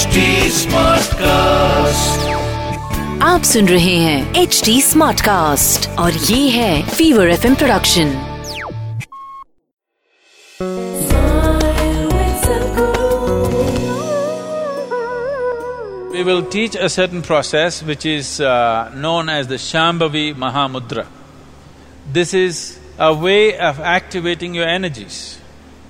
HD Smartcast. आप सुन रहे हैं एच डी स्मार्ट कास्ट और ये है fever F production We will teach a certain process which is uh, known as the Shambhavi Mahamudra. This is a way of activating your energies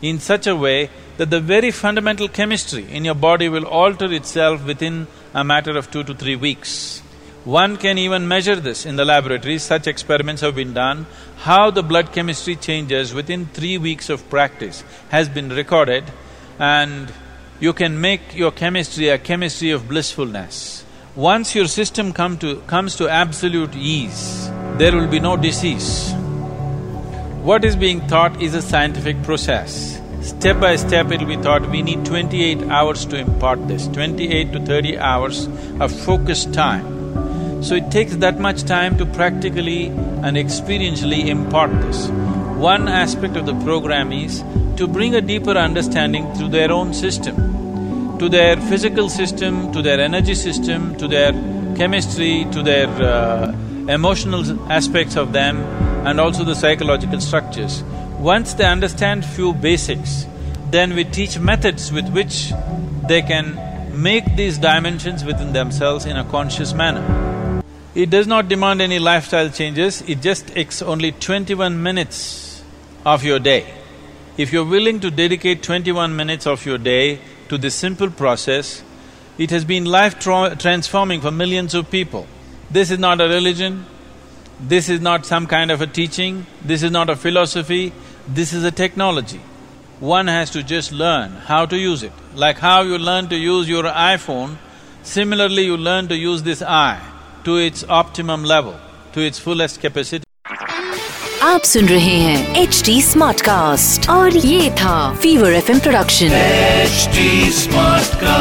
in such a way that the very fundamental chemistry in your body will alter itself within a matter of two to three weeks. One can even measure this in the laboratories, such experiments have been done. How the blood chemistry changes within three weeks of practice has been recorded and you can make your chemistry a chemistry of blissfulness. Once your system come to… comes to absolute ease, there will be no disease. What is being taught is a scientific process. Step by step it'll be thought we need twenty-eight hours to impart this, twenty-eight to thirty hours of focused time. So it takes that much time to practically and experientially impart this. One aspect of the program is to bring a deeper understanding through their own system, to their physical system, to their energy system, to their chemistry, to their uh, emotional aspects of them, and also the psychological structures. Once they understand few basics, then we teach methods with which they can make these dimensions within themselves in a conscious manner. It does not demand any lifestyle changes, it just takes only twenty-one minutes of your day. If you're willing to dedicate twenty-one minutes of your day to this simple process, it has been life tra- transforming for millions of people. This is not a religion, this is not some kind of a teaching, this is not a philosophy, this is a technology. One has to just learn how to use it. Like how you learn to use your iPhone, similarly you learn to use this eye to its optimum level, to its fullest capacity. आप सुन रहे हैं H D smart cast और ये था fever F production HD Smartcast.